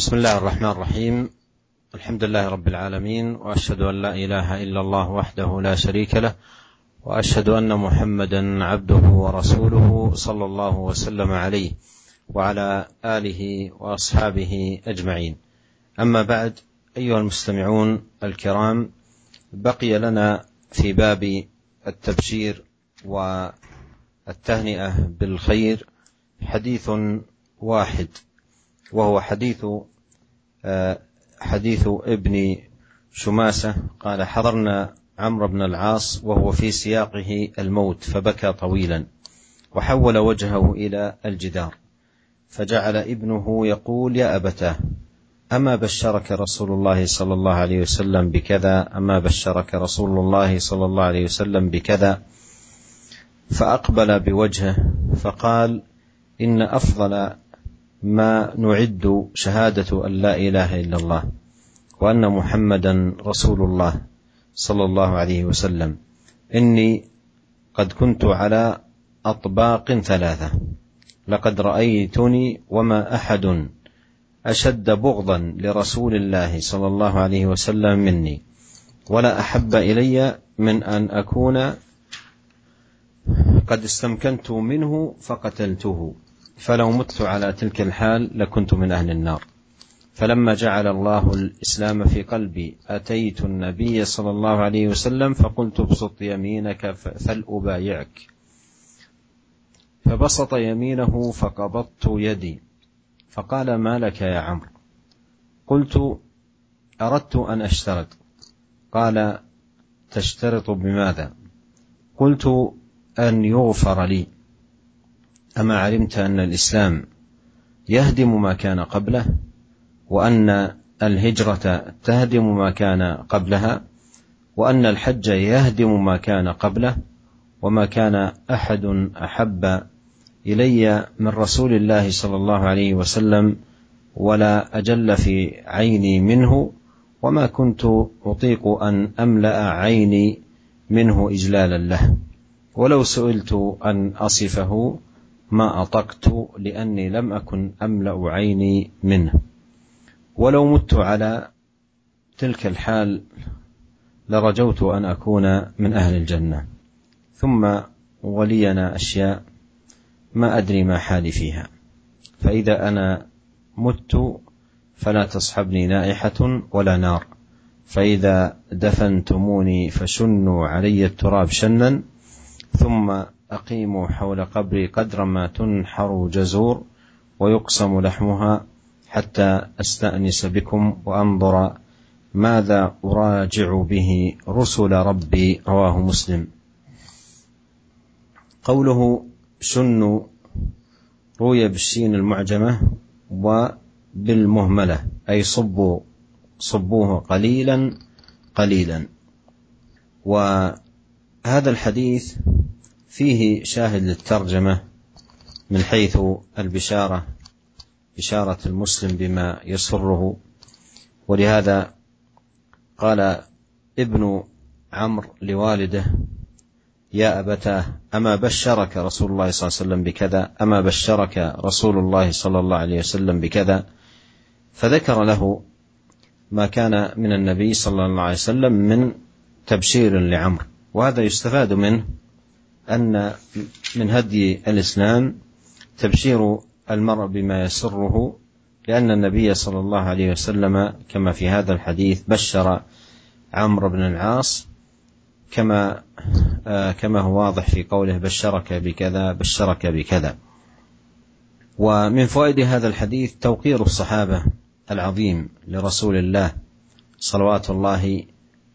بسم الله الرحمن الرحيم. الحمد لله رب العالمين وأشهد أن لا إله إلا الله وحده لا شريك له وأشهد أن محمدا عبده ورسوله صلى الله وسلم عليه وعلى آله وأصحابه أجمعين. أما بعد أيها المستمعون الكرام بقي لنا في باب التبشير والتهنئة بالخير حديث واحد وهو حديث حديث ابن شماسة قال حضرنا عمرو بن العاص وهو في سياقه الموت فبكى طويلا وحول وجهه إلى الجدار فجعل ابنه يقول يا أبتاه أما بشرك رسول الله صلى الله عليه وسلم بكذا؟ أما بشرك رسول الله صلى الله عليه وسلم بكذا؟ فأقبل بوجهه فقال إن أفضل ما نعد شهادة أن لا إله إلا الله وأن محمدا رسول الله صلى الله عليه وسلم. إني قد كنت على أطباق ثلاثة. لقد رأيتني وما أحد أشد بغضا لرسول الله صلى الله عليه وسلم مني. ولا أحب إلي من أن أكون قد استمكنت منه فقتلته. فلو مت على تلك الحال لكنت من أهل النار. فلما جعل الله الإسلام في قلبي أتيت النبي صلى الله عليه وسلم فقلت ابسط يمينك فلأبايعك. فبسط يمينه فقبضت يدي. فقال ما لك يا عمرو؟ قلت أردت أن أشترط. قال تشترط بماذا؟ قلت أن يغفر لي. أما علمت أن الإسلام يهدم ما كان قبله وأن الهجرة تهدم ما كان قبلها وأن الحج يهدم ما كان قبله وما كان أحد أحب إلي من رسول الله صلى الله عليه وسلم ولا أجل في عيني منه وما كنت أطيق أن أملأ عيني منه اجلالا له. ولو سئلت أن أصفه ما أطقت لأني لم أكن أملأ عيني منه. ولو مت على تلك الحال لرجوت أن أكون من أهل الجنة. ثم ولينا أشياء ما أدري ما حالي فيها. فإذا أنا مت فلا تصحبني نائحة ولا نار. فإذا دفنتموني فشنوا علي التراب شنا. ثم أقيموا حول قبري قدر ما تنحر جزور ويقسم لحمها حتى أستأنس بكم وأنظر ماذا أراجع به رسل ربي رواه مسلم. قوله شن روي بالشين المعجمة وبالمهملة أي صبوا صبوه قليلا قليلا. وهذا الحديث فيه شاهد للترجمة من حيث البشارة بشارة المسلم بما يسره. ولهذا قال ابن عمرو لوالده يا أبتاه أما بشرك رسول الله صلى الله عليه وسلم بكذا؟ أما بشرك رسول الله صلى الله عليه وسلم بكذا؟ فذكر له ما كان من النبي صلى الله عليه وسلم من تبشير لعمرو. وهذا يستفاد منه أن من هدي الإسلام تبشير المرء بما يسره لأن النبي صلى الله عليه وسلم كما في هذا الحديث بشر عمرو بن العاص كما آه كما هو واضح في قوله بشرك بكذا بشرك بكذا. ومن فوائد هذا الحديث توقير الصحابة العظيم لرسول الله صلوات الله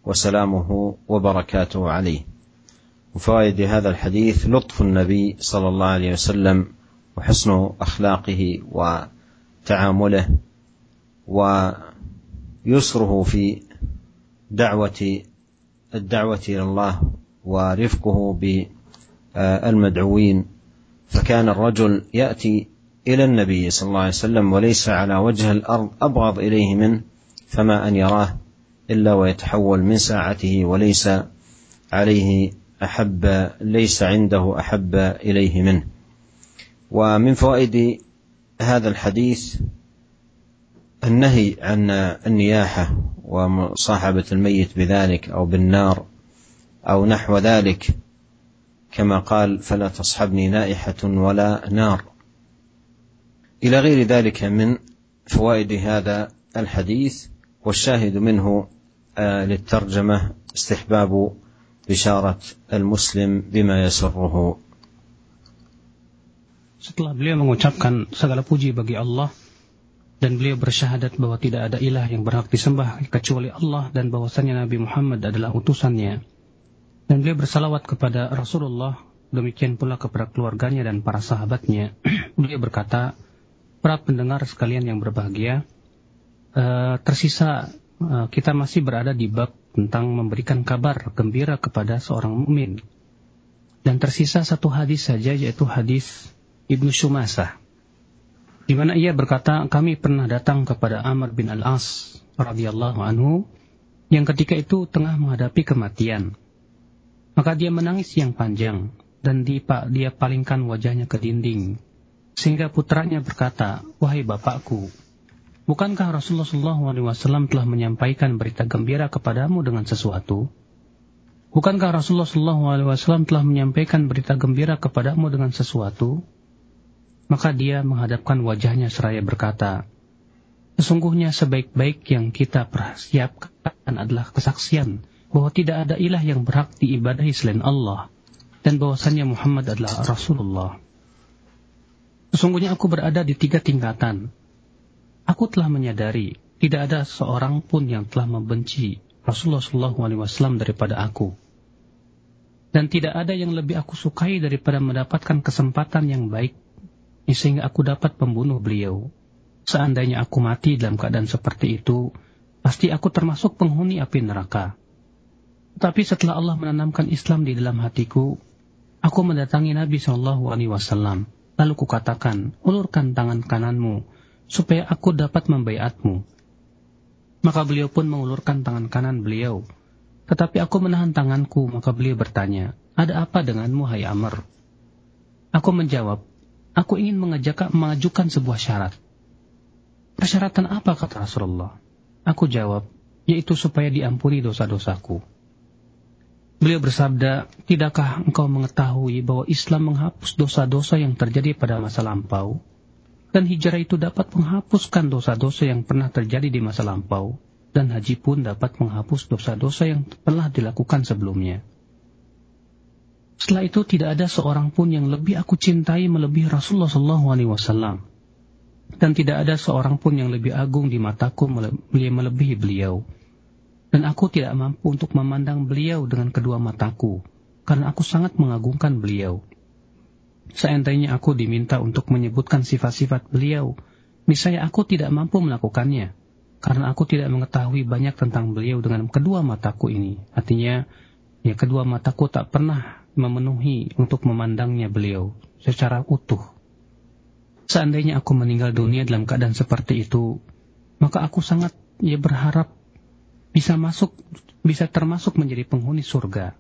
وسلامه وبركاته عليه. وفوائد هذا الحديث لطف النبي صلى الله عليه وسلم وحسن أخلاقه وتعامله ويسره في دعوة الدعوة إلى الله ورفقه بالمدعوين. فكان الرجل يأتي إلى النبي صلى الله عليه وسلم وليس على وجه الأرض أبغض إليه منه فما أن يراه. إلا ويتحول من ساعته وليس عليه أحب ليس عنده أحب إليه منه. ومن فوائد هذا الحديث النهي عن النياحة ومصاحبة الميت بذلك أو بالنار أو نحو ذلك كما قال فلا تصحبني نائحة ولا نار إلى غير ذلك من فوائد هذا الحديث والشاهد منه للترجمة استحباب بشارة المسلم بما يسره Setelah beliau mengucapkan segala puji bagi Allah dan beliau bersyahadat bahwa tidak ada ilah yang berhak disembah kecuali Allah dan bahwasanya Nabi Muhammad adalah utusannya. Dan beliau bersalawat kepada Rasulullah, demikian pula kepada keluarganya dan para sahabatnya. beliau berkata, para pendengar sekalian yang berbahagia, uh, tersisa uh, kita masih berada di bab tentang memberikan kabar gembira kepada seorang mukmin. Dan tersisa satu hadis saja yaitu hadis Ibnu Shumasah di mana ia berkata, kami pernah datang kepada Amr bin Al-As radhiyallahu anhu yang ketika itu tengah menghadapi kematian. Maka dia menangis yang panjang dan dia palingkan wajahnya ke dinding. Sehingga putranya berkata, wahai bapakku, bukankah Rasulullah SAW telah menyampaikan berita gembira kepadamu dengan sesuatu? Bukankah Rasulullah SAW telah menyampaikan berita gembira kepadamu dengan sesuatu? Maka dia menghadapkan wajahnya seraya berkata, Sesungguhnya sebaik-baik yang kita persiapkan adalah kesaksian bahwa tidak ada ilah yang berhak diibadahi selain Allah dan bahwasannya Muhammad adalah Rasulullah. Sesungguhnya aku berada di tiga tingkatan. Aku telah menyadari tidak ada seorang pun yang telah membenci Rasulullah SAW daripada aku. Dan tidak ada yang lebih aku sukai daripada mendapatkan kesempatan yang baik sehingga aku dapat membunuh beliau. Seandainya aku mati dalam keadaan seperti itu, pasti aku termasuk penghuni api neraka. Tapi setelah Allah menanamkan Islam di dalam hatiku, aku mendatangi Nabi Shallallahu Alaihi Wasallam. Lalu kukatakan, ulurkan tangan kananmu supaya aku dapat membayatmu. Maka beliau pun mengulurkan tangan kanan beliau. Tetapi aku menahan tanganku, maka beliau bertanya, ada apa denganmu, hai Amr? Aku menjawab, Aku ingin mengajak, mengajukan sebuah syarat. Persyaratan apa kata Rasulullah? Aku jawab, yaitu supaya diampuni dosa-dosaku. Beliau bersabda, tidakkah engkau mengetahui bahwa Islam menghapus dosa-dosa yang terjadi pada masa lampau? Dan hijrah itu dapat menghapuskan dosa-dosa yang pernah terjadi di masa lampau. Dan haji pun dapat menghapus dosa-dosa yang pernah dilakukan sebelumnya. Setelah itu tidak ada seorang pun yang lebih aku cintai melebihi Rasulullah SAW. Dan tidak ada seorang pun yang lebih agung di mataku melebihi beliau. Dan aku tidak mampu untuk memandang beliau dengan kedua mataku, karena aku sangat mengagungkan beliau. Seandainya aku diminta untuk menyebutkan sifat-sifat beliau, misalnya aku tidak mampu melakukannya, karena aku tidak mengetahui banyak tentang beliau dengan kedua mataku ini. Artinya, ya kedua mataku tak pernah memenuhi untuk memandangnya beliau secara utuh. Seandainya aku meninggal dunia dalam keadaan seperti itu, maka aku sangat ya berharap bisa masuk, bisa termasuk menjadi penghuni surga.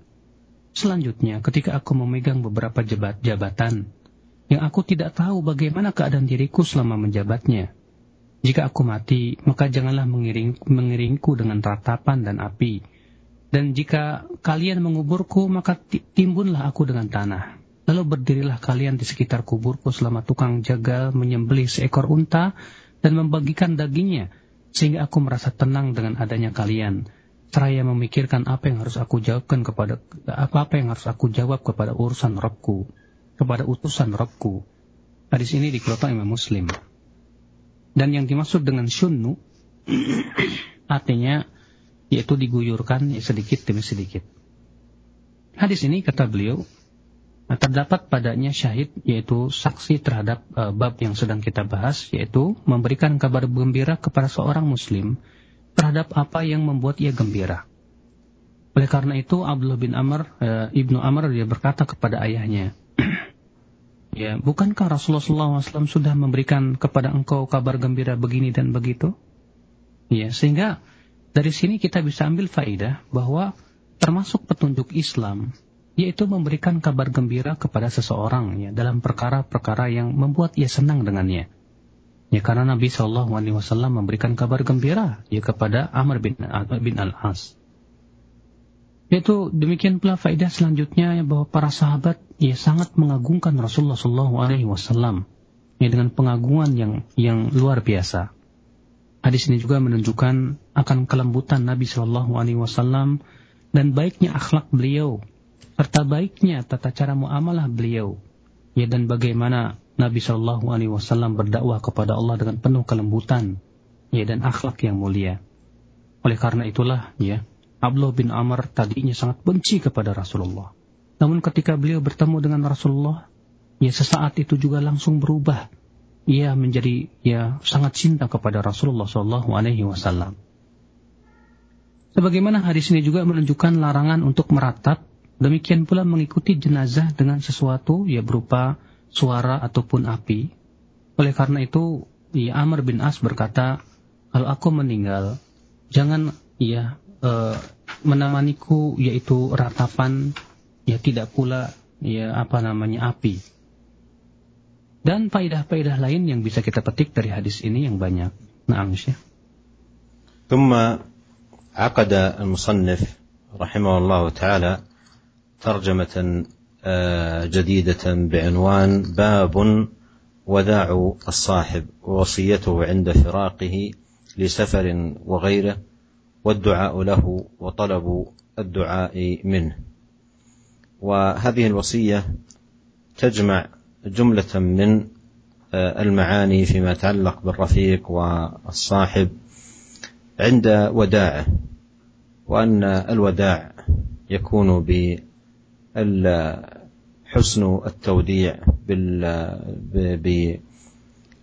Selanjutnya, ketika aku memegang beberapa jabat jabatan, yang aku tidak tahu bagaimana keadaan diriku selama menjabatnya. Jika aku mati, maka janganlah mengiring, mengiringku dengan ratapan dan api, dan jika kalian menguburku, maka timbunlah aku dengan tanah. Lalu berdirilah kalian di sekitar kuburku selama tukang jagal menyembelih seekor unta dan membagikan dagingnya, sehingga aku merasa tenang dengan adanya kalian. Seraya memikirkan apa yang harus aku jawabkan kepada apa apa yang harus aku jawab kepada urusan Robku, kepada utusan Robku. Hadis ini dikeluarkan Imam Muslim. Dan yang dimaksud dengan syunnu artinya yaitu diguyurkan sedikit demi sedikit. Hadis ini kata beliau terdapat padanya syahid yaitu saksi terhadap uh, bab yang sedang kita bahas yaitu memberikan kabar gembira kepada seorang muslim terhadap apa yang membuat ia gembira. Oleh karena itu Abdullah bin Amr uh, ibnu Amr dia berkata kepada ayahnya, ya bukankah Rasulullah SAW sudah memberikan kepada engkau kabar gembira begini dan begitu? Ya sehingga dari sini kita bisa ambil faidah bahwa termasuk petunjuk Islam yaitu memberikan kabar gembira kepada seseorang ya dalam perkara-perkara yang membuat ia senang dengannya. Ya karena Nabi Shallallahu Alaihi Wasallam memberikan kabar gembira ya kepada Amr bin bin Al As. Yaitu demikian pula faedah selanjutnya ya, bahwa para sahabat ya sangat mengagungkan Rasulullah Shallallahu Alaihi Wasallam ya dengan pengagungan yang yang luar biasa. Hadis ini juga menunjukkan akan kelembutan Nabi Shallallahu Alaihi Wasallam dan baiknya akhlak beliau serta baiknya tata cara muamalah beliau ya dan bagaimana Nabi Shallallahu Alaihi Wasallam berdakwah kepada Allah dengan penuh kelembutan, ya dan akhlak yang mulia. Oleh karena itulah, ya Abdullah bin Amr tadinya sangat benci kepada Rasulullah. Namun ketika beliau bertemu dengan Rasulullah, ya sesaat itu juga langsung berubah. Ia menjadi ya sangat cinta kepada Rasulullah Shallallahu Alaihi Wasallam. Sebagaimana hadis ini juga menunjukkan larangan untuk meratap, demikian pula mengikuti jenazah dengan sesuatu ya berupa suara ataupun api. Oleh karena itu, ya Amr bin As berkata, kalau aku meninggal, jangan ya e, menemaniku yaitu ratapan, ya tidak pula ya apa namanya api. Dan faedah-faedah lain yang bisa kita petik dari hadis ini yang banyak. Nah, ya. ثم عقد المصنف رحمه الله تعالى ترجمة جديدة بعنوان باب وداع الصاحب ووصيته عند فراقه لسفر وغيره والدعاء له وطلب الدعاء منه. وهذه الوصية تجمع جملة من المعاني فيما يتعلق بالرفيق والصاحب عند وداعه وأن الوداع يكون حسن التوديع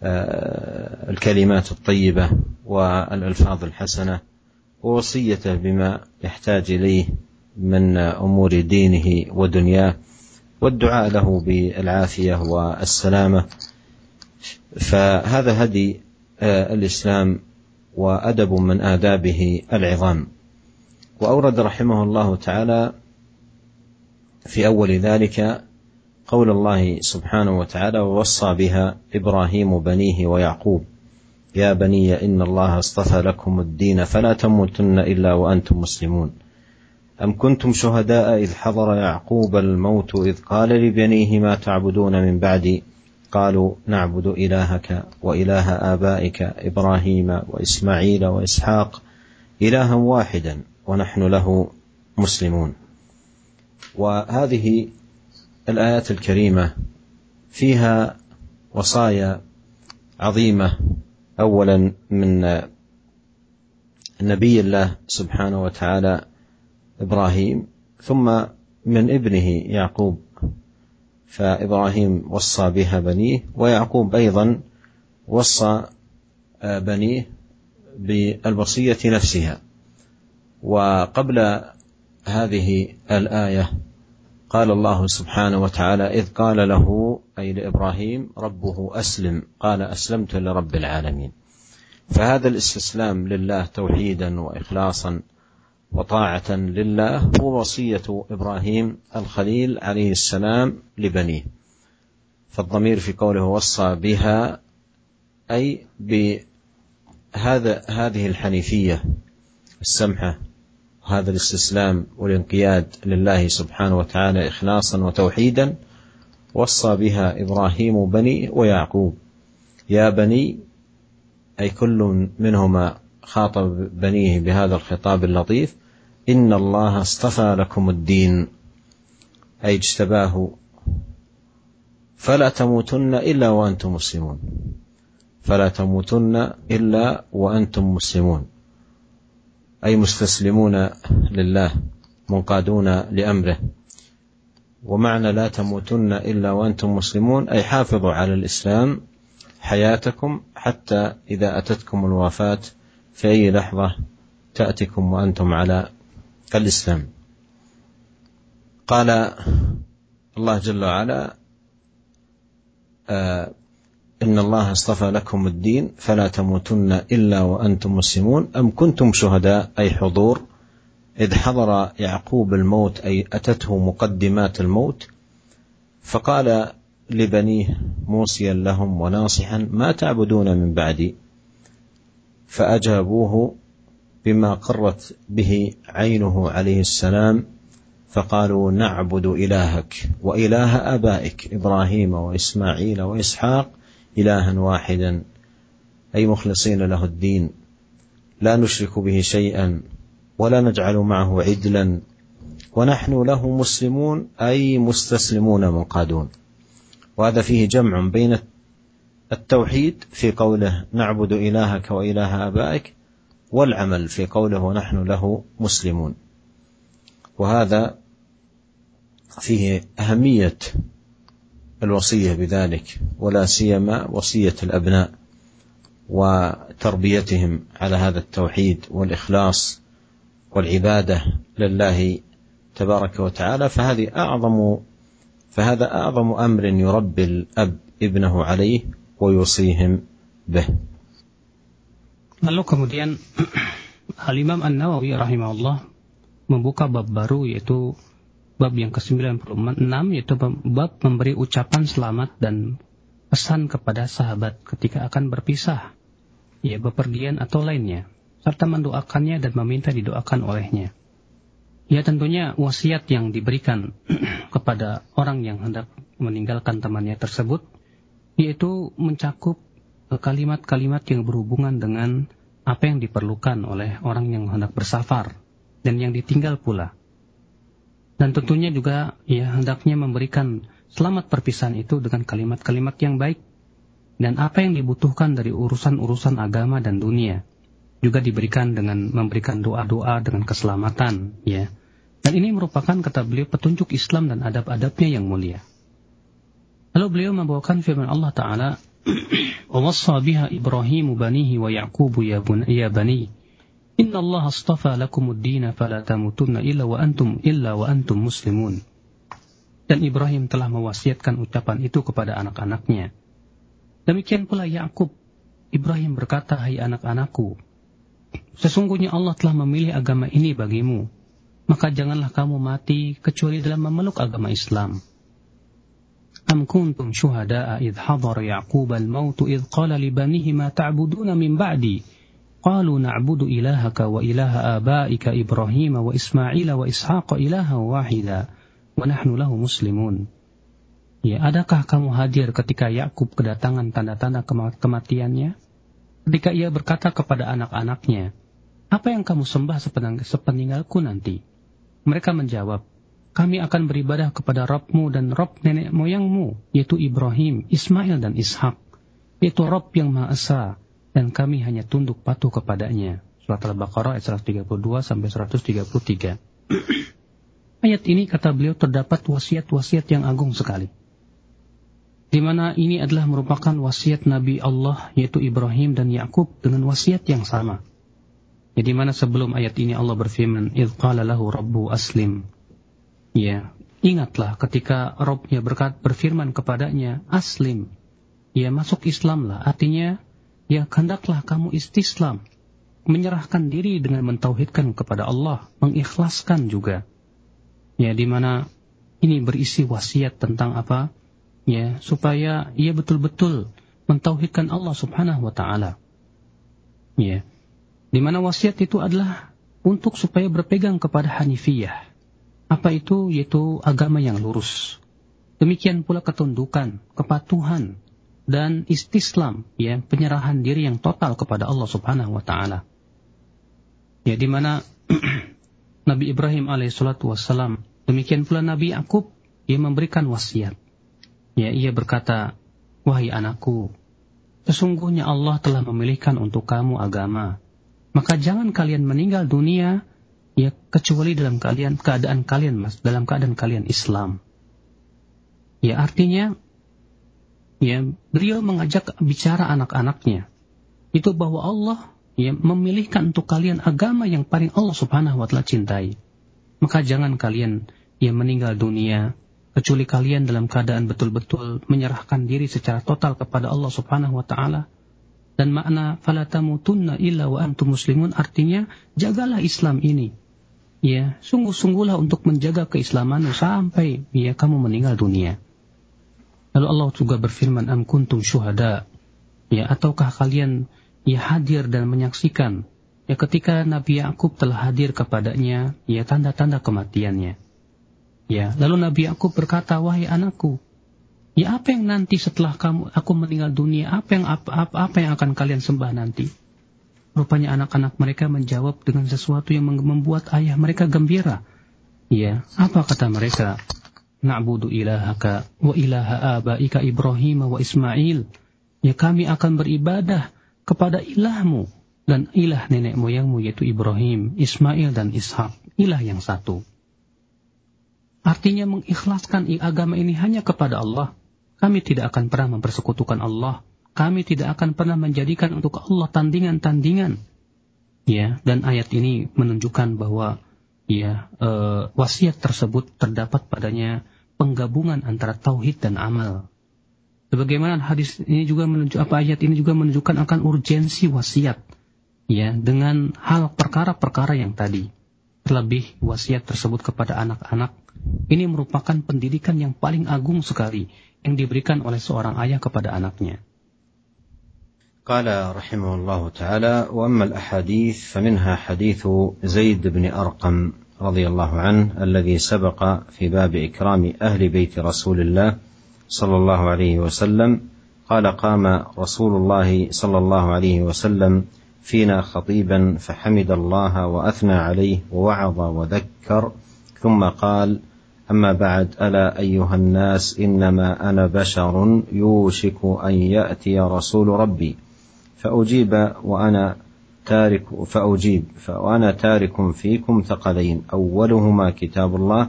بالكلمات الطيبة والألفاظ الحسنة ووصيته بما يحتاج إليه من أمور دينه ودنياه والدعاء له بالعافية والسلامة. فهذا هدي الإسلام وأدب من آدابه العظام. وأورد رحمه الله تعالى في أول ذلك قول الله سبحانه وتعالى ووصى بها إبراهيم بنيه ويعقوب يا بني إن الله اصطفى لكم الدين فلا تموتن إلا وأنتم مسلمون. أم كنتم شهداء إذ حضر يعقوب الموت إذ قال لبنيه ما تعبدون من بعدي؟ قالوا نعبد إلهك وإله آبائك إبراهيم وإسماعيل وإسحاق إلها واحدا ونحن له مسلمون. وهذه الآيات الكريمة فيها وصايا عظيمة. أولا من نبي الله سبحانه وتعالى إبراهيم ثم من ابنه يعقوب. فإبراهيم وصى بها بنيه ويعقوب أيضا وصى بنيه بالوصية نفسها. وقبل هذه الآية قال الله سبحانه وتعالى إذ قال له أي لإبراهيم ربه أسلم. قال أسلمت لرب العالمين. فهذا الاستسلام لله توحيدا وإخلاصا وطاعة لله هو وصية إبراهيم الخليل عليه السلام لبنيه. فالضمير في قوله وصى بها أي بهذا هذه الحنيفية السمحة هذا الاستسلام والانقياد لله سبحانه وتعالى اخلاصا وتوحيدا وصى بها إبراهيم بني ويعقوب. يا بني أي كل منهما خاطب بنيه بهذا الخطاب اللطيف إن الله اصطفى لكم الدين. أي اجتباه. فلا تموتن إلا وأنتم مسلمون. فلا تموتن إلا وأنتم مسلمون. أي مستسلمون لله منقادون لأمره. ومعنى لا تموتن إلا وأنتم مسلمون أي حافظوا على الإسلام حياتكم حتى إذا أتتكم الوفاة في أي لحظة تأتكم وأنتم على الإسلام. قال الله جل وعلا آه إن الله اصطفى لكم الدين فلا تموتن إلا وأنتم مسلمون. أم كنتم شهداء؟ أي حضور. إذ حضر يعقوب الموت أي أتته مقدمات الموت. فقال لبنيه موصيا لهم وناصحا ما تعبدون من بعدي؟ فأجابوه بما قرت به عينه عليه السلام. فقالوا نعبد إلهك وإله آبائك إبراهيم وإسماعيل وإسحاق إلها واحدا أي مخلصين له الدين لا نشرك به شيئا ولا نجعل معه عدلا ونحن له مسلمون أي مستسلمون منقادون. وهذا فيه جمع بين التوحيد في قوله نعبد إلهك وإله آبائك والعمل في قوله ونحن له مسلمون. وهذا فيه أهمية الوصية بذلك ولا سيما وصية الأبناء وتربيتهم على هذا التوحيد والإخلاص والعبادة لله تبارك وتعالى. فهذه أعظم فهذا أعظم أمر يربي الأب ابنه عليه ويوصيهم به. Lalu kemudian Al-Imam An-Nawawi rahimahullah membuka bab baru yaitu bab yang ke-96 yaitu bab memberi ucapan selamat dan pesan kepada sahabat ketika akan berpisah ya bepergian atau lainnya serta mendoakannya dan meminta didoakan olehnya. Ya tentunya wasiat yang diberikan kepada orang yang hendak meninggalkan temannya tersebut yaitu mencakup kalimat-kalimat yang berhubungan dengan apa yang diperlukan oleh orang yang hendak bersafar dan yang ditinggal pula. Dan tentunya juga ya hendaknya memberikan selamat perpisahan itu dengan kalimat-kalimat yang baik dan apa yang dibutuhkan dari urusan-urusan agama dan dunia juga diberikan dengan memberikan doa-doa dengan keselamatan ya. Dan ini merupakan kata beliau petunjuk Islam dan adab-adabnya yang mulia. Lalu beliau membawakan firman Allah Ta'ala ووصى بها إبراهيم بنيه ويعقوب يا, بن يا بني إن الله اصطفى لكم الدين فلا تموتن إلا وأنتم إلا وأنتم مسلمون dan Ibrahim telah mewasiatkan ucapan itu kepada anak-anaknya. Demikian pula Yakub. Ibrahim berkata, "Hai anak-anakku, sesungguhnya Allah telah memilih agama ini bagimu, maka janganlah kamu mati kecuali dalam memeluk agama Islam." أم كنتم شهداء إذ حضر يعقوب الموت إذ قال لبنيه ما تعبدون من بعدي قالوا نعبد إلهك وإله آبائك إبراهيم وإسماعيل وإسحاق إلها واحدا ونحن له مسلمون Ya, adakah kamu hadir ketika Yakub kedatangan tanda-tanda kematiannya? Ketika ia berkata kepada anak-anaknya, apa yang kamu sembah sepeninggalku nanti? Mereka menjawab, kami akan beribadah kepada Rabbmu dan Rabb nenek moyangmu, yaitu Ibrahim, Ismail, dan Ishak, yaitu Rabb yang Maha Esa, dan kami hanya tunduk patuh kepadanya. Surat Al-Baqarah ayat 132 sampai 133. ayat ini kata beliau terdapat wasiat-wasiat yang agung sekali. Di mana ini adalah merupakan wasiat Nabi Allah yaitu Ibrahim dan Yakub dengan wasiat yang sama. Ya, di mana sebelum ayat ini Allah berfirman, "Idz qala lahu rabbu aslim." Ya, ingatlah ketika Robnya berkat berfirman kepadanya, Aslim, ya masuk Islamlah. Artinya, ya hendaklah kamu istislam. Menyerahkan diri dengan mentauhidkan kepada Allah, mengikhlaskan juga. Ya, di mana ini berisi wasiat tentang apa? Ya, supaya ia betul-betul mentauhidkan Allah Subhanahu wa taala. Ya. Di mana wasiat itu adalah untuk supaya berpegang kepada Hanifiyah apa itu? Yaitu agama yang lurus. Demikian pula ketundukan, kepatuhan, dan istislam, ya, penyerahan diri yang total kepada Allah Subhanahu wa taala. Ya, di mana Nabi Ibrahim alaihissalatu wassalam, demikian pula Nabi Yakub, ia memberikan wasiat. Ya, ia berkata, "Wahai anakku, sesungguhnya Allah telah memilihkan untuk kamu agama. Maka jangan kalian meninggal dunia ya kecuali dalam kalian keadaan kalian mas dalam keadaan kalian Islam ya artinya ya beliau mengajak bicara anak-anaknya. Itu bahwa Allah ya memilihkan untuk kalian agama yang paling Allah Subhanahu wa taala cintai. Maka jangan kalian ya meninggal dunia kecuali kalian dalam keadaan betul-betul menyerahkan diri secara total kepada Allah Subhanahu wa taala. Dan makna fala tamutunna illa wa antum muslimun artinya jagalah Islam ini. Ya sungguh-sungguhlah untuk menjaga keislaman sampai ya kamu meninggal dunia. Lalu Allah juga berfirman, Am kuntum syuhada. Ya, ataukah kalian ya hadir dan menyaksikan ya ketika Nabi Yakub telah hadir kepadanya ya tanda-tanda kematiannya. Ya, lalu Nabi Yakub berkata, "Wahai anakku, ya apa yang nanti setelah kamu aku meninggal dunia, apa yang apa, apa, apa yang akan kalian sembah nanti?" Rupanya anak-anak mereka menjawab dengan sesuatu yang membuat ayah mereka gembira. Ya, apa kata mereka? Na'budu ilahaka wa ilaha abaika Ibrahim wa Ismail. Ya kami akan beribadah kepada ilahmu dan ilah nenek moyangmu yaitu Ibrahim, Ismail dan Ishak, ilah yang satu. Artinya mengikhlaskan agama ini hanya kepada Allah. Kami tidak akan pernah mempersekutukan Allah. Kami tidak akan pernah menjadikan untuk Allah tandingan-tandingan. Ya, dan ayat ini menunjukkan bahwa ya e, wasiat tersebut terdapat padanya penggabungan antara tauhid dan amal. Sebagaimana hadis ini juga menunjuk apa ayat ini juga menunjukkan akan urgensi wasiat ya dengan hal perkara-perkara yang tadi. Terlebih wasiat tersebut kepada anak-anak ini merupakan pendidikan yang paling agung sekali yang diberikan oleh seorang ayah kepada anaknya. قال رحمه الله تعالى واما الاحاديث فمنها حديث زيد بن ارقم رضي الله عنه الذي سبق في باب إكرام أهل بيت رسول الله صلى الله عليه وسلم. قال قام رسول الله صلى الله عليه وسلم فينا خطيبا فحمد الله وأثنى عليه ووعظ وذكر ثم قال أما بعد ألا أيها الناس إنما أنا بشر يوشك أن يأتي رسول ربي فأجيب وأنا تارك فأجيب وأنا تارك فيكم ثقلين. أولهما كتاب الله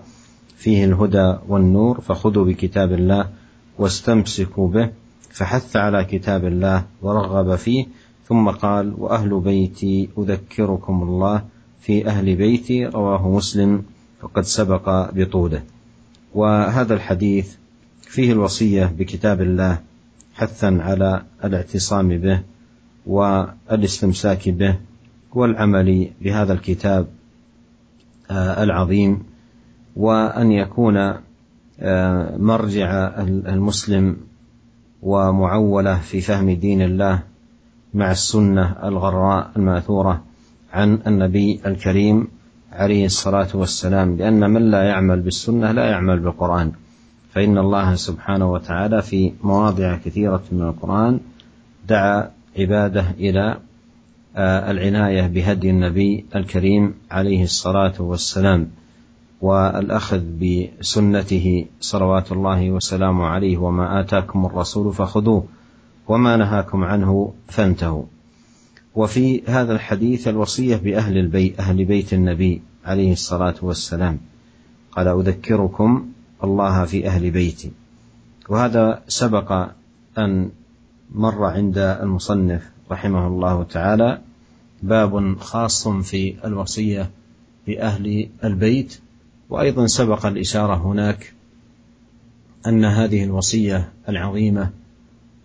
فيه الهدى والنور فخذوا بكتاب الله واستمسكوا به فحث على كتاب الله ورغب فيه ثم قال وأهل بيتي أذكركم الله في أهل بيتي رواه مسلم وقد سبق بطوله. وهذا الحديث فيه الوصية بكتاب الله حثا على الاعتصام به والاستمساك به والعمل بهذا الكتاب العظيم وأن يكون مرجع المسلم ومعولة في فهم دين الله مع السنة الغراء المأثورة عن النبي الكريم عليه الصلاة والسلام. لأن من لا يعمل بالسنة لا يعمل بالقرآن. فإن الله سبحانه وتعالى في مواضع كثيرة من القرآن دعا عبادة إلى العناية بهدي النبي الكريم عليه الصلاة والسلام والأخذ بسنته صلوات الله وسلامه عليه وما آتاكم الرسول فخذوه وما نهاكم عنه فانتهوا. وفي هذا الحديث الوصية بأهل البيت أهل بيت النبي عليه الصلاة والسلام. قال أذكركم الله في أهل بيتي. وهذا سبق أن مر عند المصنف رحمه الله تعالى باب خاص في الوصية باهل البيت. وأيضا سبق الإشارة هناك أن هذه الوصية العظيمة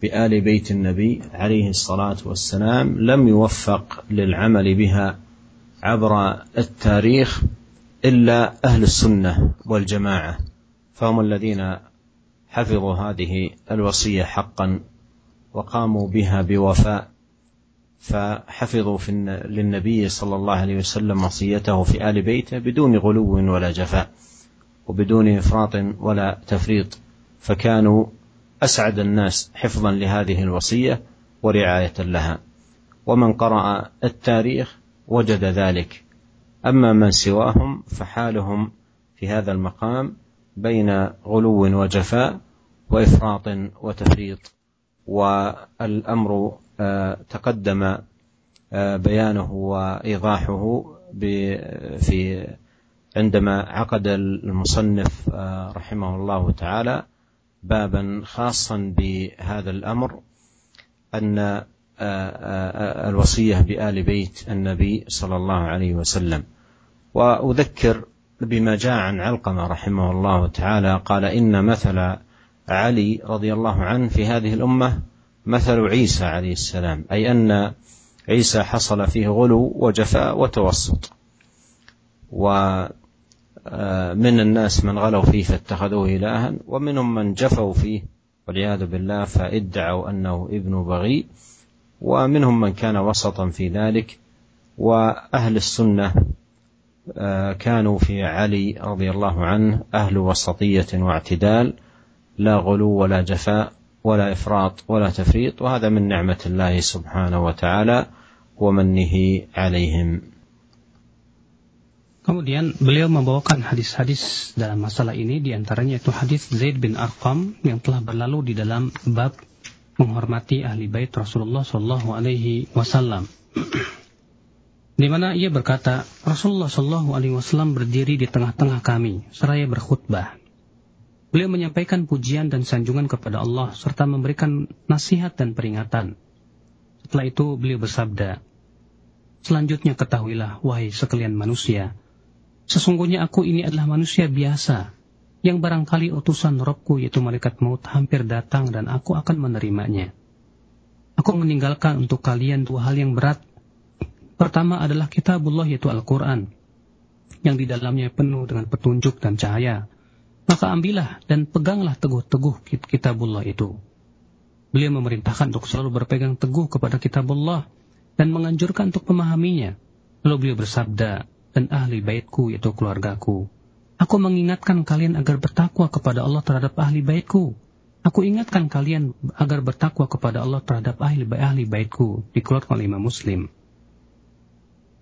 بآل بيت النبي عليه الصلاة والسلام لم يوفق للعمل بها عبر التاريخ إلا أهل السنة والجماعة. فهم الذين حفظوا هذه الوصية حقا وقاموا بها بوفاء فحفظوا في للنبي صلى الله عليه وسلم وصيته في آل بيته بدون غلو ولا جفاء وبدون إفراط ولا تفريط فكانوا أسعد الناس حفظا لهذه الوصية ورعاية لها. ومن قرأ التاريخ وجد ذلك. أما من سواهم فحالهم في هذا المقام بين غلو وجفاء وإفراط وتفريط. والأمر تقدم بيانه وإيضاحه في عندما عقد المصنف رحمه الله تعالى بابا خاصا بهذا الأمر أن الوصية بآل بيت النبي صلى الله عليه وسلم. وأذكر بما جاء عن علقمة رحمه الله تعالى قال إن مثل علي رضي الله عنه في هذه الأمة مثل عيسى عليه السلام أي أن عيسى حصل فيه غلو وجفاء وتوسط. و من الناس من غلوا فيه فاتخذوه إلها ومنهم من جفوا فيه والعياذ بالله فادعوا أنه ابن بغي ومنهم من كان وسطا في ذلك وأهل السنة آه، كانوا في علي رضي الله عنه أهل وسطية واعتدال لا غلو ولا جفاء ولا افراط ولا تفريط وهذا من نعمه الله سبحانه وتعالى ومنه عليهم Kemudian beliau membawakan hadis-hadis dalam masalah ini diantaranya itu hadis Zaid bin Arqam yang telah berlalu di dalam bab menghormati ahli bait Rasulullah Shallallahu Alaihi Wasallam. Di mana ia berkata, Rasulullah Shallallahu Alaihi Wasallam berdiri di tengah-tengah kami seraya berkhutbah. Beliau menyampaikan pujian dan sanjungan kepada Allah serta memberikan nasihat dan peringatan. Setelah itu beliau bersabda, Selanjutnya ketahuilah, wahai sekalian manusia, Sesungguhnya aku ini adalah manusia biasa, yang barangkali utusan Robku yaitu malaikat maut hampir datang dan aku akan menerimanya. Aku meninggalkan untuk kalian dua hal yang berat. Pertama adalah kitabullah yaitu Al-Quran, yang di dalamnya penuh dengan petunjuk dan cahaya. Maka ambillah dan peganglah teguh-teguh kitabullah itu. Beliau memerintahkan untuk selalu berpegang teguh kepada kitabullah dan menganjurkan untuk memahaminya. Lalu beliau bersabda, dan ahli baitku yaitu keluargaku. Aku mengingatkan kalian agar bertakwa kepada Allah terhadap ahli baitku. Aku ingatkan kalian agar bertakwa kepada Allah terhadap ahli, ahli baitku. Dikeluarkan oleh Imam Muslim.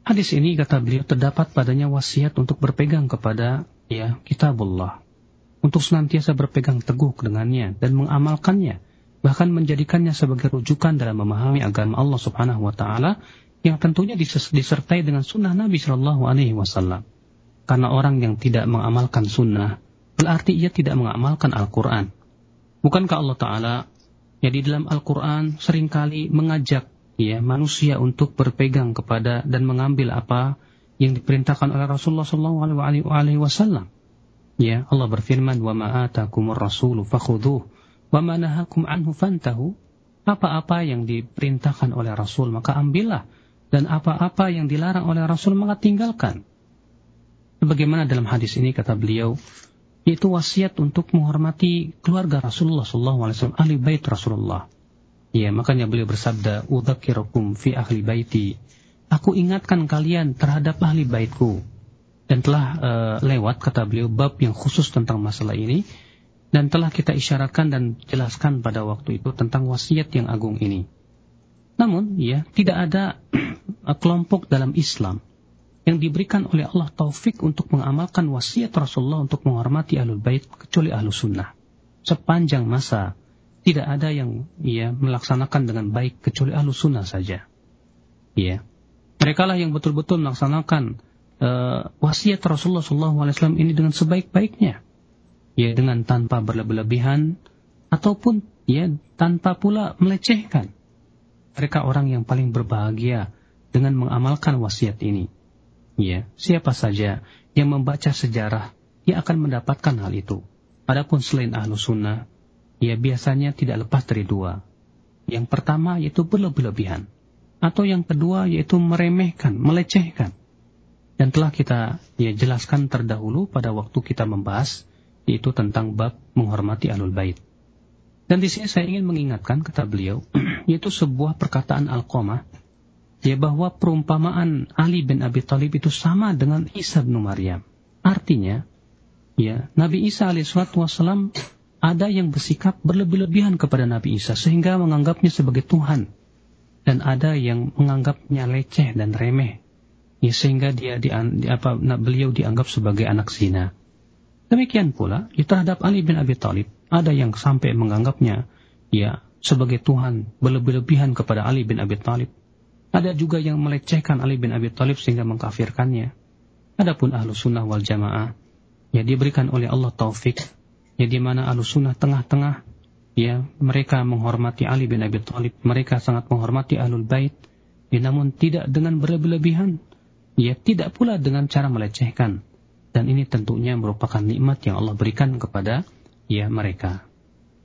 Hadis ini kata beliau terdapat padanya wasiat untuk berpegang kepada ya kitabullah. Untuk senantiasa berpegang teguh dengannya dan mengamalkannya. Bahkan menjadikannya sebagai rujukan dalam memahami agama Allah subhanahu wa ta'ala yang tentunya disertai dengan sunnah Nabi Shallallahu Alaihi Wasallam. Karena orang yang tidak mengamalkan sunnah berarti ia tidak mengamalkan Al-Quran. Bukankah Allah Taala ya di dalam Al-Quran sering kali mengajak ya manusia untuk berpegang kepada dan mengambil apa yang diperintahkan oleh Rasulullah Shallallahu Alaihi Wasallam. Ya Allah berfirman wa ma'atakumur rasulu fakhuduh wa manahakum anhu fantahu apa-apa yang diperintahkan oleh Rasul maka ambillah dan apa-apa yang dilarang oleh Rasul maka tinggalkan. Bagaimana dalam hadis ini kata beliau, itu wasiat untuk menghormati keluarga Rasulullah SAW, ahli bait Rasulullah. Ya, makanya beliau bersabda, "Udzakirukum fi ahli baiti." Aku ingatkan kalian terhadap ahli baitku. Dan telah uh, lewat kata beliau bab yang khusus tentang masalah ini dan telah kita isyaratkan dan jelaskan pada waktu itu tentang wasiat yang agung ini. Namun, ya, tidak ada kelompok dalam Islam yang diberikan oleh Allah taufik untuk mengamalkan wasiat Rasulullah untuk menghormati ahlul bait kecuali ahlu sunnah. Sepanjang masa tidak ada yang ya melaksanakan dengan baik kecuali ahlu sunnah saja. Ya, mereka lah yang betul-betul melaksanakan uh, wasiat Rasulullah SAW ini dengan sebaik-baiknya, ya dengan tanpa berlebihan ataupun ya tanpa pula melecehkan. Mereka orang yang paling berbahagia dengan mengamalkan wasiat ini. Ya, siapa saja yang membaca sejarah, ia akan mendapatkan hal itu. Adapun selain ahlu sunnah, ia biasanya tidak lepas dari dua. Yang pertama yaitu berlebih-lebihan. Atau yang kedua yaitu meremehkan, melecehkan. Dan telah kita ya jelaskan terdahulu pada waktu kita membahas yaitu tentang bab menghormati alul bait. Dan di sini saya ingin mengingatkan kata beliau yaitu sebuah perkataan Al-Qamah ya bahwa perumpamaan Ali bin Abi Thalib itu sama dengan Isa bin Maryam. Artinya, ya Nabi Isa alaihissalam ada yang bersikap berlebih-lebihan kepada Nabi Isa sehingga menganggapnya sebagai Tuhan dan ada yang menganggapnya leceh dan remeh ya sehingga dia di, apa beliau dianggap sebagai anak zina. Demikian pula ya, terhadap Ali bin Abi Thalib ada yang sampai menganggapnya ya sebagai Tuhan berlebih-lebihan kepada Ali bin Abi Thalib ada juga yang melecehkan Ali bin Abi Thalib sehingga mengkafirkannya. Adapun ahlu sunnah wal jamaah, ya diberikan oleh Allah taufik, ya di mana ahlu sunnah tengah-tengah, ya mereka menghormati Ali bin Abi Thalib, mereka sangat menghormati ahlul bait, ya, namun tidak dengan berlebih-lebihan, ya tidak pula dengan cara melecehkan. Dan ini tentunya merupakan nikmat yang Allah berikan kepada ya mereka.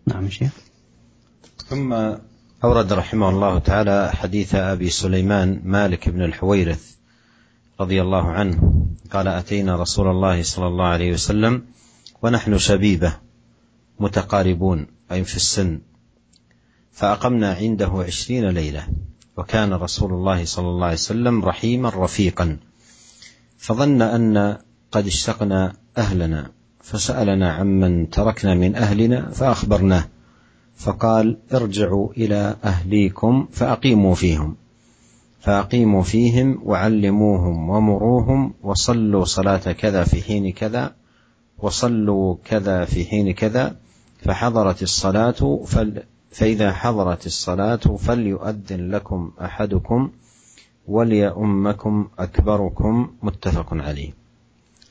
Nah, Syekh. أورد رحمه الله تعالى حديث أبي سليمان مالك بن الحويرث رضي الله عنه قال أتينا رسول الله صلى الله عليه وسلم ونحن شبيبة متقاربون أي في السن فأقمنا عنده عشرين ليلة وكان رسول الله صلى الله عليه وسلم رحيما رفيقا. فظن أن قد اشتقنا أهلنا فسألنا عمن تركنا من أهلنا فأخبرناه فقال ارجعوا إلى أهليكم فأقيموا فيهم. فأقيموا فيهم وعلموهم ومروهم وصلوا صلاة كذا في حين كذا وصلوا كذا في حين كذا فحضرت الصلاة فل فإذا حضرت الصلاة فليؤذن لكم أحدكم وليؤمكم أكبركم متفق عليه.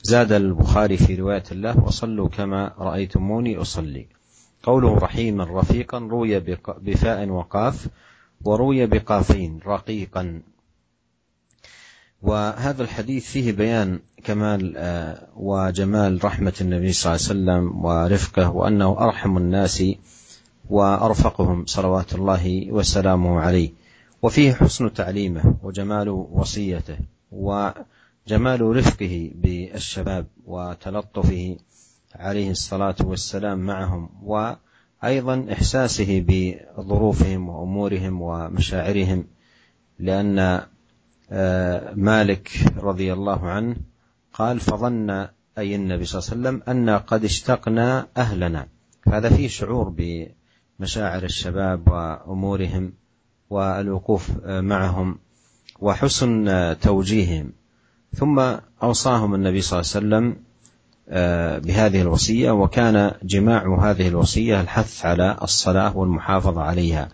زاد البخاري في رواية الله وصلوا كما رأيتموني أصلي. قوله رحيما رفيقا روي بفاء وقاف وروي بقافين رقيقا. وهذا الحديث فيه بيان كمال آه، وجمال رحمة النبي صلى الله عليه وسلم ورفقه وأنه أرحم الناس وأرفقهم صلوات الله وسلامه عليه. وفيه حسن تعليمه وجمال وصيته وجمال رفقه بالشباب وتلطفه عليه الصلاة والسلام معهم وأيضا إحساسه بظروفهم وأمورهم ومشاعرهم لأن آه، مالك رضي الله عنه قال فظن أي النبي صلى الله عليه وسلم أن قد اشتقنا أهلنا. فهذا فيه شعور بمشاعر الشباب وأمورهم والوقوف آه، معهم وحسن آه، توجيههم. ثم أوصاهم النبي صلى الله عليه وسلم بهذه الوصية وكان جماع هذه الوصية الحث على الصلاة والمحافظة عليها.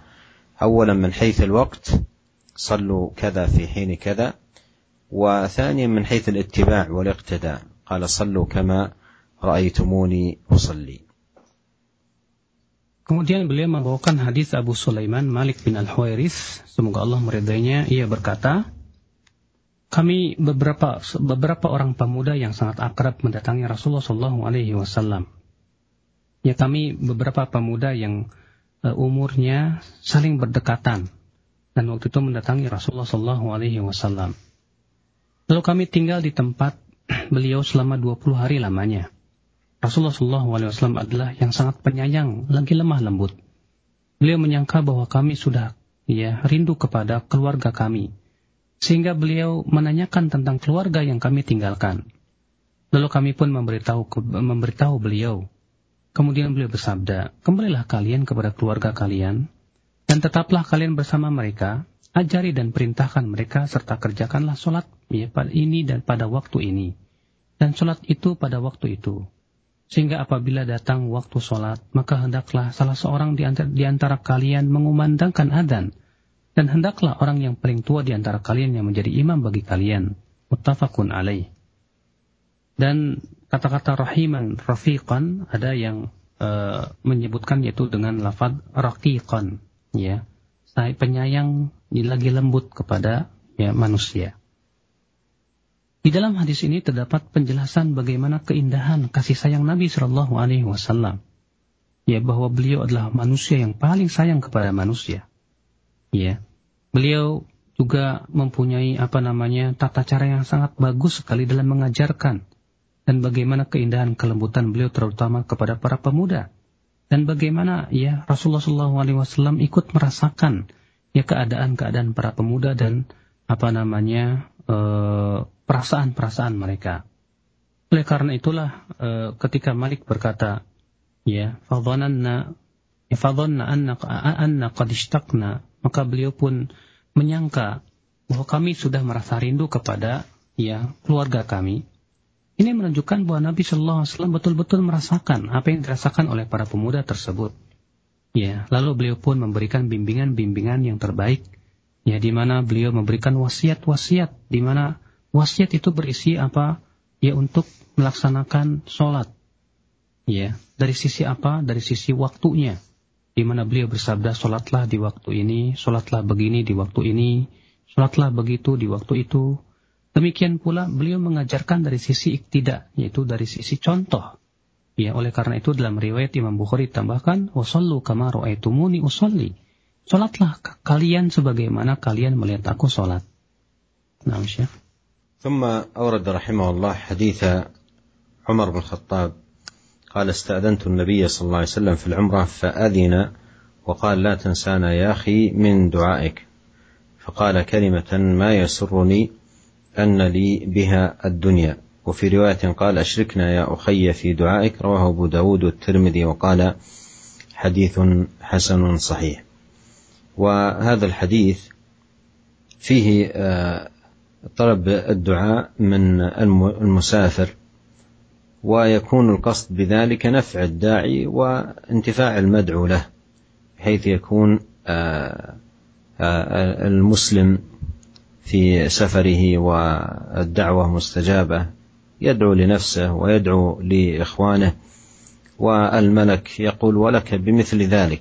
أولا من حيث الوقت صلوا كذا في حين كذا. وثانيا من حيث الاتباع والاقتداء قال صلوا كما رأيتموني أصلي. Kemudian beliau membawakan hadis Abu Sulaiman Malik bin Al-Huairis, semoga Allah meridainya, ia berkata, kami beberapa beberapa orang pemuda yang sangat akrab mendatangi Rasulullah Shallallahu Alaihi Wasallam. Ya kami beberapa pemuda yang uh, umurnya saling berdekatan dan waktu itu mendatangi Rasulullah Shallallahu Alaihi Wasallam. Lalu kami tinggal di tempat beliau selama 20 hari lamanya. Rasulullah Wasallam adalah yang sangat penyayang, lagi lemah lembut. Beliau menyangka bahwa kami sudah ya rindu kepada keluarga kami sehingga beliau menanyakan tentang keluarga yang kami tinggalkan. Lalu kami pun memberitahu memberitahu beliau. Kemudian beliau bersabda, kembalilah kalian kepada keluarga kalian, dan tetaplah kalian bersama mereka, ajari dan perintahkan mereka, serta kerjakanlah sholat ya, ini dan pada waktu ini. Dan sholat itu pada waktu itu. Sehingga apabila datang waktu sholat, maka hendaklah salah seorang di antara, di antara kalian mengumandangkan adan, dan hendaklah orang yang paling tua di antara kalian yang menjadi imam bagi kalian. Muttafaqun alaih. Dan kata-kata rahiman, rafiqan, ada yang uh, menyebutkan yaitu dengan lafad raqiqan. Ya, saya penyayang lagi lembut kepada ya manusia. Di dalam hadis ini terdapat penjelasan bagaimana keindahan kasih sayang Nabi Shallallahu Alaihi Wasallam. Ya bahwa beliau adalah manusia yang paling sayang kepada manusia. Ya, Beliau juga mempunyai apa namanya tata cara yang sangat bagus sekali dalam mengajarkan dan bagaimana keindahan kelembutan beliau terutama kepada para pemuda dan bagaimana ya Rasulullah SAW ikut merasakan ya keadaan-keadaan para pemuda dan apa namanya eh, perasaan-perasaan mereka. Oleh karena itulah eh, ketika Malik berkata ya fadhanna ya anna anna qad ishtaqna maka beliau pun menyangka bahwa kami sudah merasa rindu kepada ya keluarga kami. Ini menunjukkan bahwa Nabi Shallallahu Alaihi Wasallam betul-betul merasakan apa yang dirasakan oleh para pemuda tersebut. Ya, lalu beliau pun memberikan bimbingan-bimbingan yang terbaik. Ya, di mana beliau memberikan wasiat-wasiat, di mana wasiat itu berisi apa? Ya, untuk melaksanakan sholat. Ya, dari sisi apa? Dari sisi waktunya di mana beliau bersabda, sholatlah di waktu ini, sholatlah begini di waktu ini, sholatlah begitu di waktu itu. Demikian pula beliau mengajarkan dari sisi iktidak, yaitu dari sisi contoh. Ya, oleh karena itu dalam riwayat Imam Bukhari tambahkan, wasallu kama ra'aitumuni usalli. Sholatlah kalian sebagaimana kalian melihat aku sholat. Nah, Syekh. ثم أورد رحمه الله حديث عمر بن الخطاب قال استأذنت النبي صلى الله عليه وسلم في العمرة فأذن وقال لا تنسانا يا أخي من دعائك فقال كلمة ما يسرني أن لي بها الدنيا. وفي رواية قال أشركنا يا أخي في دعائك رواه أبو داود والترمذي وقال حديث حسن صحيح وهذا الحديث فيه آه، طلب الدعاء من المسافر ويكون القصد بذلك نفع الداعي وانتفاع المدعو له بحيث يكون آه، آه، المسلم في سفره والدعوة مستجابة يدعو لنفسه ويدعو لإخوانه والملك يقول ولك بمثل ذلك.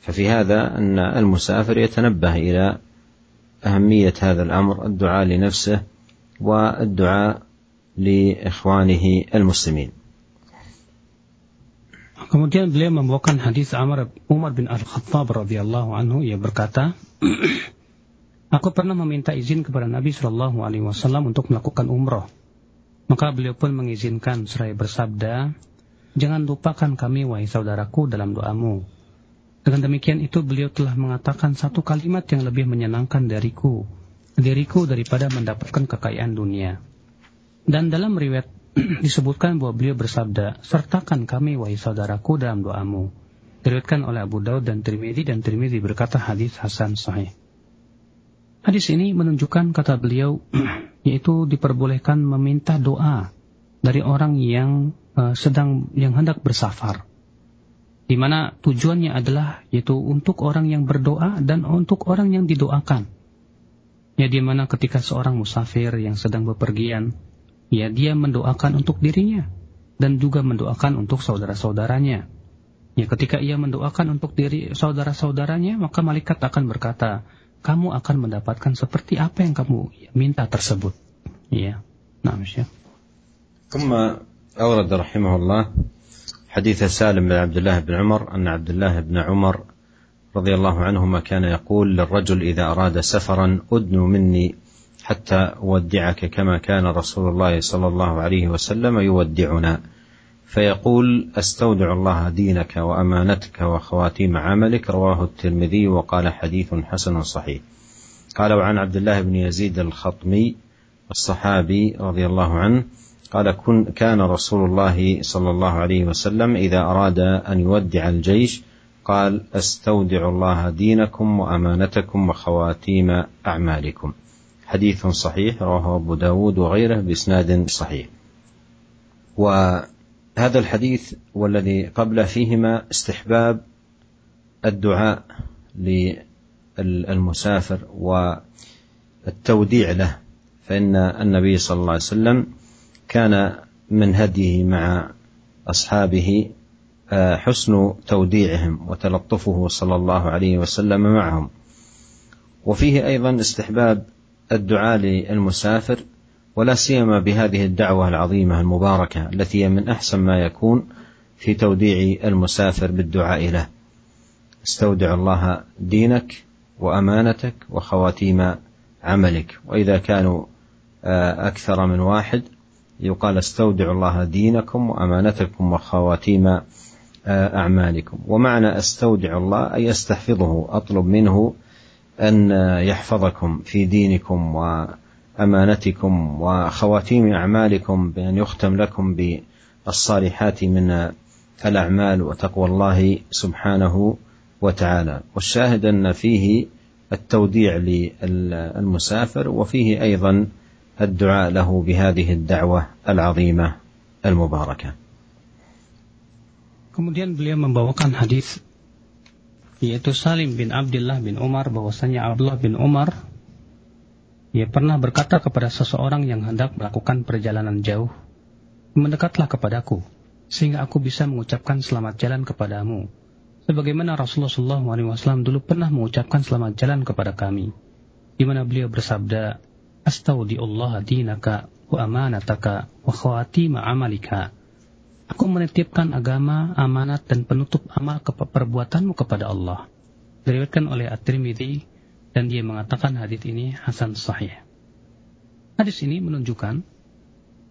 ففي هذا أن المسافر يتنبه إلى اهميه هذا الامر الدعاء لنفسه والدعاء لاخوانه المسلمين. Kemudian beliau membawakan hadis Amr Umar bin Al-Khattab radhiyallahu anhu ia berkata Aku pernah meminta izin kepada Nabi Shallallahu alaihi wasallam untuk melakukan umroh. Maka beliau pun mengizinkan seraya bersabda, "Jangan lupakan kami wahai saudaraku dalam doamu." Dengan demikian itu beliau telah mengatakan satu kalimat yang lebih menyenangkan dariku, diriku daripada mendapatkan kekayaan dunia. Dan dalam riwayat disebutkan bahwa beliau bersabda, "Sertakan kami wahai saudaraku dalam doamu." Diriwayatkan oleh Abu Daud dan Tirmidzi dan Tirmidzi berkata hadis hasan sahih. Hadis ini menunjukkan kata beliau yaitu diperbolehkan meminta doa dari orang yang uh, sedang yang hendak bersafar Di mana tujuannya adalah yaitu untuk orang yang berdoa dan untuk orang yang didoakan. Ya di mana ketika seorang musafir yang sedang bepergian, ya dia mendoakan untuk dirinya dan juga mendoakan untuk saudara-saudaranya. Ya ketika ia mendoakan untuk diri saudara-saudaranya, maka malaikat akan berkata, kamu akan mendapatkan seperti apa yang kamu minta tersebut. Ya. Nah, Syekh. ثم أورد رحمه الله حديث سالم بن عبد الله بن عمر أن عبد الله بن عمر رضي الله عنهما كان يقول للرجل إذا أراد سفرا أدنوا مني حتى أودعك كما كان رسول الله صلى الله عليه وسلم يودعنا. فيقول أستودع الله دينك وأمانتك وخواتيم عملك رواه الترمذي وقال حديث حسن صحيح. قال وعن عبد الله بن يزيد الخطمي الصحابي رضي الله عنه قال كن كان رسول الله صلى الله عليه وسلم إذا أراد أن يودع الجيش قال أستودع الله دينكم وأمانتكم وخواتيم أعمالكم. حديث صحيح رواه أبو داود وغيره بإسناد صحيح. و هذا الحديث والذي قبله فيهما استحباب الدعاء للمسافر والتوديع له فإن النبي صلى الله عليه وسلم كان من هديه مع أصحابه آه، حسن توديعهم وتلطفه صلى الله عليه وسلم معهم. وفيه أيضا استحباب الدعاء للمسافر ولا سيما بهذه الدعوة العظيمة المباركة التي هي من أحسن ما يكون في توديع المسافر بالدعاء له. استودع الله دينك وأمانتك وخواتيم عملك. وإذا كانوا آه، أكثر من واحد يقال استودع الله دينكم وأمانتكم وخواتيم آه، أعمالكم. ومعنى استودع الله أي استحفظه أطلب منه أن يحفظكم في دينكم و امانتكم وخواتيم أعمالكم بأن يختم لكم بالصالحات من الأعمال وتقوى الله سبحانه وتعالى. والشاهد أن فيه التوديع للمسافر وفيه أيضا الدعاء له بهذه الدعوه العظيمه المباركه. Kemudian beliau membawakan hadis yaitu Salim bin Abdullah bin Umar bahwasanya Abdullah bin Umar Ia pernah berkata kepada seseorang yang hendak melakukan perjalanan jauh, Mendekatlah kepadaku, sehingga aku bisa mengucapkan selamat jalan kepadamu. Sebagaimana Rasulullah SAW dulu pernah mengucapkan selamat jalan kepada kami, di mana beliau bersabda, Allah dinaka wa amanataka wa khawatima amalika. Aku menitipkan agama, amanat, dan penutup amal ke perbuatanmu kepada Allah. Diriwayatkan oleh At-Tirmidzi dan dia mengatakan hadis ini hasan sahih. Hadis ini menunjukkan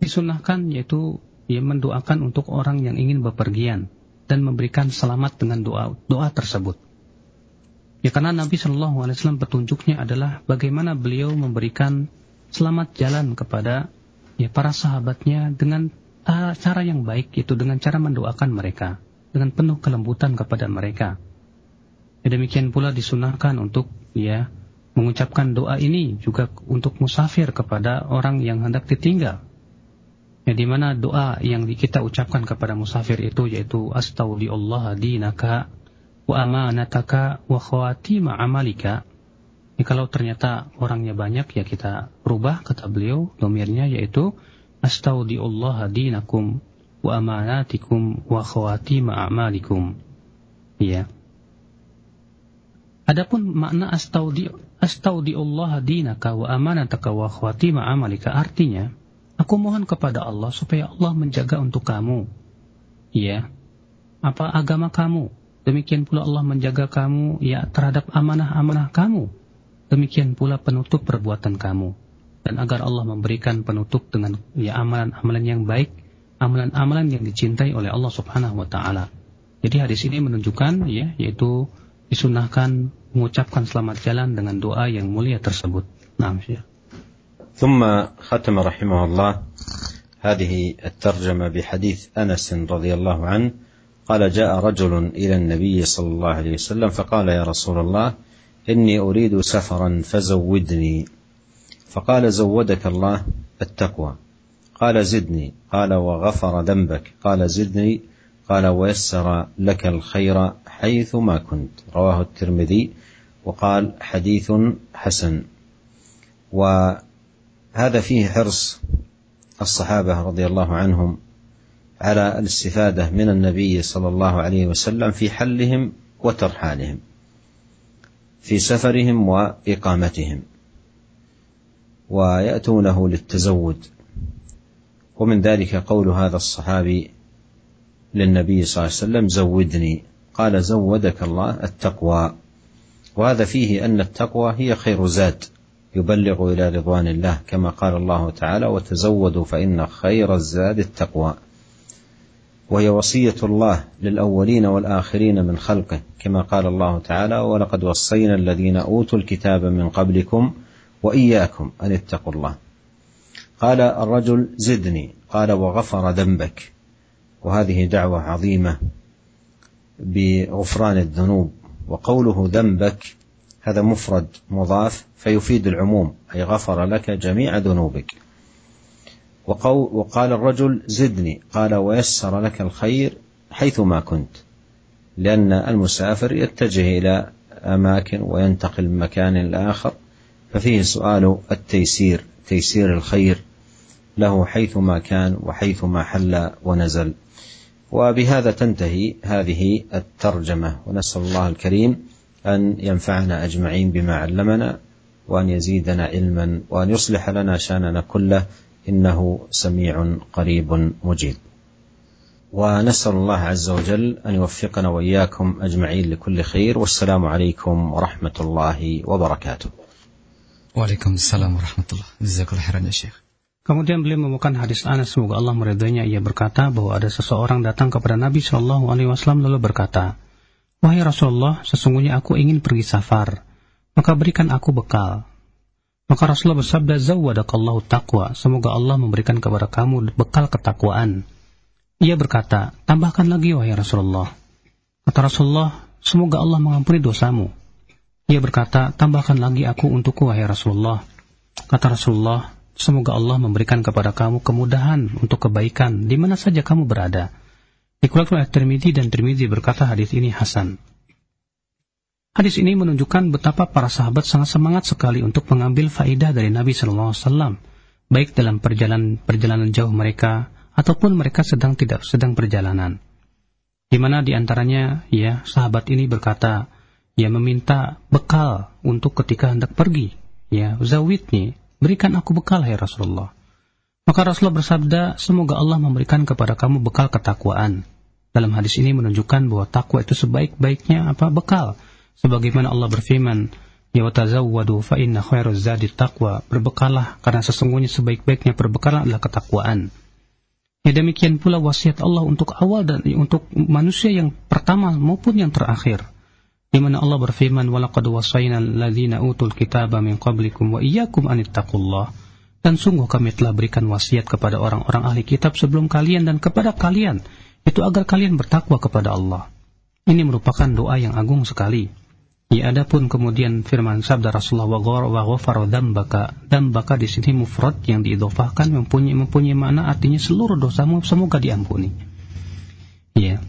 disunahkan yaitu ia mendoakan untuk orang yang ingin bepergian dan memberikan selamat dengan doa doa tersebut. Ya karena Nabi Shallallahu Alaihi Wasallam petunjuknya adalah bagaimana beliau memberikan selamat jalan kepada ya para sahabatnya dengan cara yang baik itu dengan cara mendoakan mereka dengan penuh kelembutan kepada mereka. Ya, demikian pula disunahkan untuk ya mengucapkan doa ini juga untuk musafir kepada orang yang hendak ditinggal. Ya, di mana doa yang kita ucapkan kepada musafir itu yaitu astaudiallah dinaka wa amanataka wa khawatima amalika. Kalau ternyata orangnya banyak ya kita rubah kata beliau domirnya yaitu astaudiullah dinakum wa amanatikum wa khawatima amalikum. Ya. Adapun makna astaudi astaudiullah dinaka wa amanataka wa khawatima amalika artinya aku mohon kepada Allah supaya Allah menjaga untuk kamu. Ya. Apa agama kamu, Demikian pula Allah menjaga kamu ya terhadap amanah-amanah kamu Demikian pula penutup perbuatan kamu. Dan agar Allah memberikan penutup dengan ya amalan-amalan yang baik, amalan-amalan yang dicintai oleh Allah Subhanahu wa taala. Jadi hadis ini menunjukkan ya yaitu disunahkan mengucapkan selamat jalan dengan doa yang mulia tersebut. Nah, ya. ثم ختم رحمه الله هذه الترجمة بحديث أنس رضي الله عنه قال جاء رجل إلى النبي صلى الله عليه وسلم فقال يا رسول الله إني أريد سفرا فزودني. فقال زودك الله التقوى. قال زدني. قال وغفر ذنبك. قال زدني. قال ويسر لك الخير حيث ما كنت. رواه الترمذي. وقال حديث حسن. وهذا فيه حرص الصحابة رضي الله عنهم على الاستفادة من النبي صلى الله عليه وسلم في حلهم وترحالهم. في سفرهم وإقامتهم. ويأتونه للتزود. ومن ذلك قول هذا الصحابي للنبي صلى الله عليه وسلم زودني. قال زودك الله التقوى. وهذا فيه أن التقوى هي خير زاد يبلغ إلى رضوان الله كما قال الله تعالى وتزودوا فإن خير الزاد التقوى. وهي وصية الله للأولين والآخرين من خلقه كما قال الله تعالى ولقد وصينا الذين أوتوا الكتاب من قبلكم وإياكم أن اتقوا الله قال الرجل زدني قال وغفر ذنبك وهذه دعوة عظيمة بغفران الذنوب وقوله ذنبك هذا مفرد مضاف فيفيد العموم أي غفر لك جميع ذنوبك. وقال الرجل زدني. قال ويسر لك الخير حيثما كنت لأن المسافر يتجه إلى أماكن وينتقل من مكان لآخر ففيه سؤال التيسير تيسير الخير له حيثما كان وحيثما حل ونزل. وبهذا تنتهي هذه الترجمة. ونسأل الله الكريم أن ينفعنا أجمعين بما علمنا وأن يزيدنا علما وأن يصلح لنا شأننا كله. إنه سميع قريب مجيب ونسأل الله عز وجل أن يوفقنا وإياكم أجمعين لكل خير والسلام عليكم ورحمة الله وبركاته Waalaikumsalam warahmatullahi wabarakatuh. ya Syekh. Kemudian beliau membuka hadis Anas semoga Allah meridainya ia berkata bahwa ada seseorang datang kepada Nabi Shallallahu alaihi wasallam lalu berkata, "Wahai Rasulullah, sesungguhnya aku ingin pergi safar, maka berikan aku bekal." Maka Rasulullah bersabda, Zawadakallahu taqwa. Semoga Allah memberikan kepada kamu bekal ketakwaan. Ia berkata, tambahkan lagi wahai Rasulullah. Kata Rasulullah, semoga Allah mengampuni dosamu. Ia berkata, tambahkan lagi aku untukku wahai Rasulullah. Kata Rasulullah, semoga Allah memberikan kepada kamu kemudahan untuk kebaikan di mana saja kamu berada. Dikeluarkan oleh dan Tirmidzi berkata hadis ini hasan. Hadis ini menunjukkan betapa para sahabat sangat semangat sekali untuk mengambil faidah dari Nabi Shallallahu Alaihi Wasallam, baik dalam perjalanan perjalanan jauh mereka ataupun mereka sedang tidak sedang perjalanan. Di mana di antaranya, ya sahabat ini berkata, ya meminta bekal untuk ketika hendak pergi, ya zawitni, berikan aku bekal ya Rasulullah. Maka Rasulullah bersabda, semoga Allah memberikan kepada kamu bekal ketakwaan. Dalam hadis ini menunjukkan bahwa takwa itu sebaik-baiknya apa bekal sebagaimana Allah berfirman ya watazawwadu fa inna khairaz zadi taqwa berbekalah karena sesungguhnya sebaik-baiknya perbekalan adalah ketakwaan Ya demikian pula wasiat Allah untuk awal dan untuk manusia yang pertama maupun yang terakhir. Di mana Allah berfirman, "Walaqad wasayna alladziina utul kitaba min qablikum wa iyyakum an Dan sungguh kami telah berikan wasiat kepada orang-orang ahli kitab sebelum kalian dan kepada kalian itu agar kalian bertakwa kepada Allah. Ini merupakan doa yang agung sekali. Ya adapun kemudian firman sabda Rasulullah wa ghafara dzambaka. Dzambaka di sini mufrad yang diidhofahkan mempunyai mempunyai makna artinya seluruh dosamu semoga diampuni. Ya.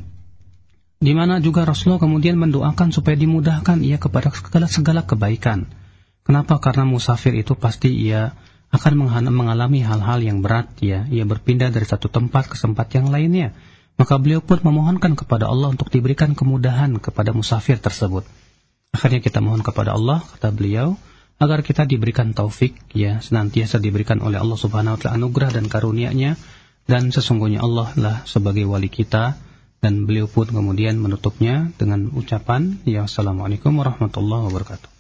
Di mana juga Rasulullah kemudian mendoakan supaya dimudahkan ia kepada segala segala kebaikan. Kenapa? Karena musafir itu pasti ia akan mengalami hal-hal yang berat ya. Ia berpindah dari satu tempat ke tempat yang lainnya. Maka beliau pun memohonkan kepada Allah untuk diberikan kemudahan kepada musafir tersebut. Akhirnya kita mohon kepada Allah, kata beliau, agar kita diberikan taufik, ya, senantiasa diberikan oleh Allah Subhanahu wa taala anugerah dan karunia-Nya dan sesungguhnya Allah lah sebagai wali kita dan beliau pun kemudian menutupnya dengan ucapan ya assalamualaikum warahmatullahi wabarakatuh.